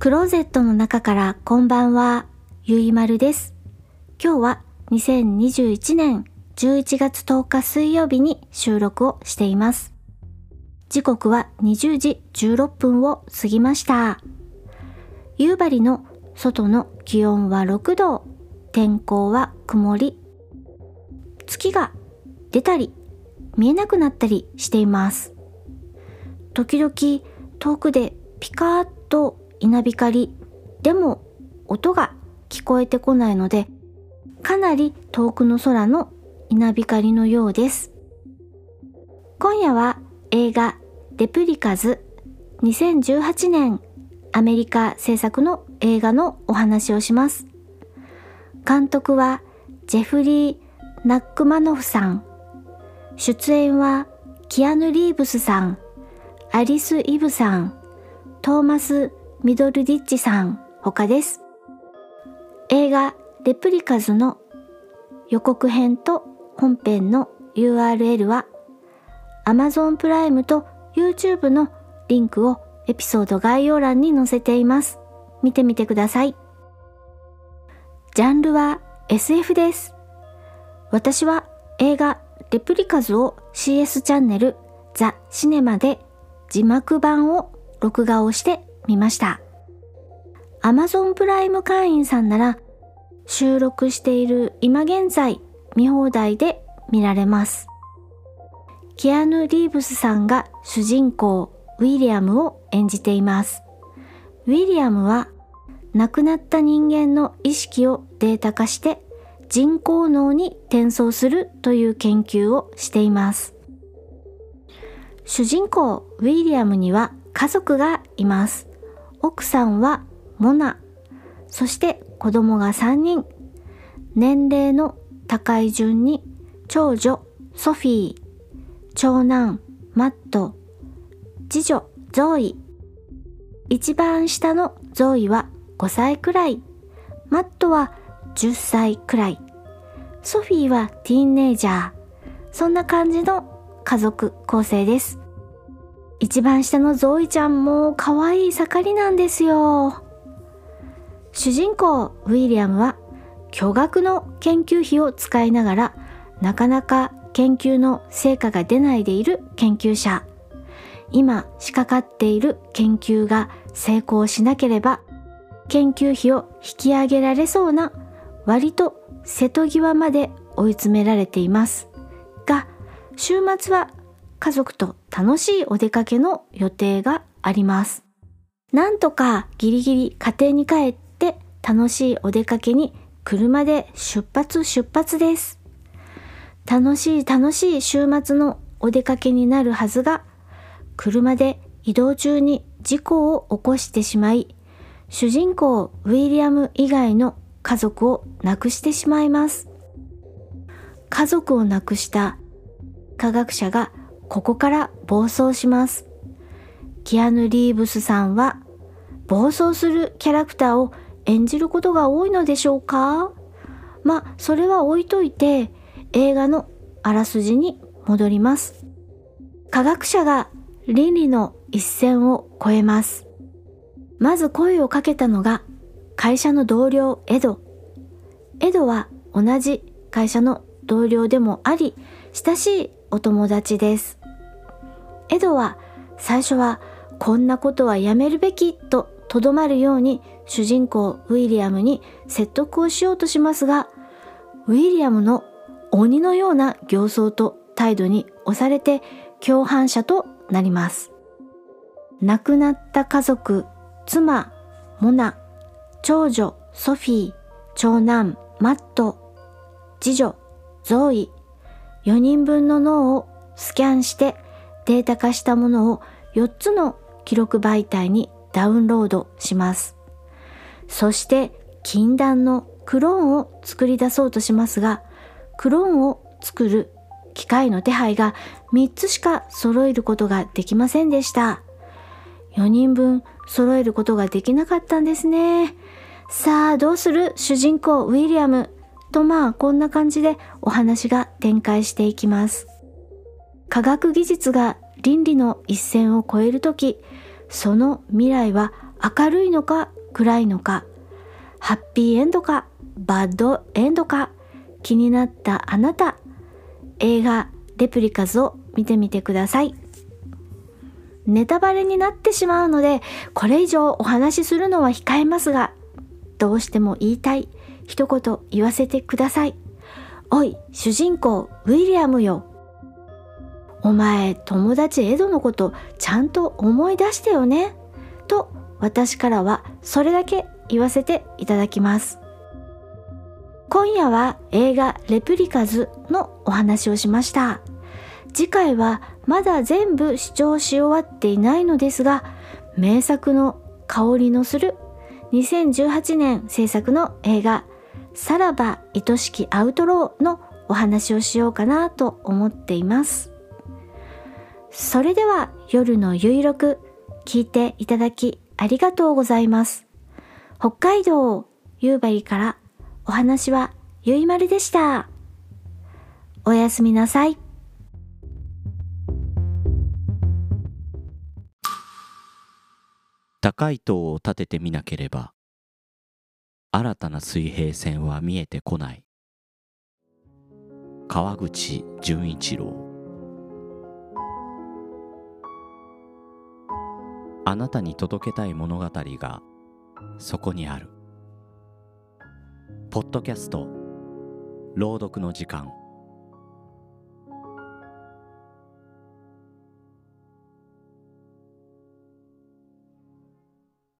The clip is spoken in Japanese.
クローゼットの中からこんばんは、ゆいまるです。今日は2021年11月10日水曜日に収録をしています。時刻は20時16分を過ぎました。夕張の外の気温は6度、天候は曇り、月が出たり見えなくなったりしています。時々遠くでピカーッと稲光。でも音が聞こえてこないのでかなり遠くの空の稲光のようです。今夜は映画レプリカズ。2018年アメリカ制作の映画のお話をします。監督はジェフリー・ナックマノフさん。出演はキアヌ・リーブスさん。アリス・イブさん。トーマス・ミドルディッチさん他です。映画レプリカズの予告編と本編の URL は Amazon プライムと YouTube のリンクをエピソード概要欄に載せています。見てみてください。ジャンルは SF です。私は映画レプリカズを CS チャンネルザ・シネマで字幕版を録画をしてみました。Amazon プライム会員さんなら収録している今現在見放題で見られます。キアヌ・リーブスさんが主人公ウィリアムを演じています。ウィリアムは亡くなった人間の意識をデータ化して人工脳に転送するという研究をしています。主人公ウィリアムには家族がいます。奥さんはモナ、そして子供が3人。年齢の高い順に長女ソフィー、長男マット、次女ゾーイ。一番下のゾーイは5歳くらい。マットは10歳くらい。ソフィーはティーンネイジャー。そんな感じの家族構成です。一番下のゾイちゃんも可愛い盛りなんですよ。主人公ウィリアムは巨額の研究費を使いながらなかなか研究の成果が出ないでいる研究者。今仕掛かっている研究が成功しなければ研究費を引き上げられそうな割と瀬戸際まで追い詰められています。が、週末は家族と楽しいお出かけの予定があります。なんとかギリギリ家庭に帰って楽しいお出かけに車で出発出発です。楽しい楽しい週末のお出かけになるはずが、車で移動中に事故を起こしてしまい、主人公ウィリアム以外の家族を亡くしてしまいます。家族を亡くした科学者がここから暴走します。キアヌ・リーブスさんは暴走するキャラクターを演じることが多いのでしょうか？まあ、それは置いといて映画のあらすじに戻ります。科学者が倫理の一線を越えます。まず声をかけたのが会社の同僚エド。エドは同じ会社の同僚でもあり、親しいお友達です。エドは最初はこんなことはやめるべきととどまるように主人公ウィリアムに説得をしようとしますが、ウィリアムの鬼のような形相と態度に押されて共犯者となります。亡くなった家族、妻、モナ、長女、ソフィー、長男、マット、次女、ゾーイ、4人分の脳をスキャンしてデータ化したものを4つの記録媒体にダウンロードします。そして禁断のクローンを作り出そうとしますが、クローンを作る機械の手配が3つしか揃えることができませんでした。4人分揃えることができなかったんですね。さあどうする主人公ウィリアムとまあこんな感じでお話が展開していきます。科学技術が倫理の一線を越えるとき、その未来は明るいのか暗いのかハッピーエンドかバッドエンドか気になったあなた映画レプリカズを見てみてください。ネタバレになってしまうのでこれ以上お話しするのは控えますがどうしても言いたい一言言わせてください。おい主人公ウィリアムよ。お前友達エドのことちゃんと思い出してよね。と私からはそれだけ言わせていただきます。今夜は映画レプリカズのお話をしました。次回はまだ全部視聴し終わっていないのですが名作の香りのする2018年制作の映画さらば愛しきアウトローのお話をしようかなと思っています。それでは夜のゆいろく聞いていただきありがとうございます北海道夕張からお話はゆいまるでした。おやすみなさい。高い塔を立ててみなければ新たな水平線は見えてこない川口純一郎あなたに届けたい物語がそこにある。ポッドキャスト朗読の時間。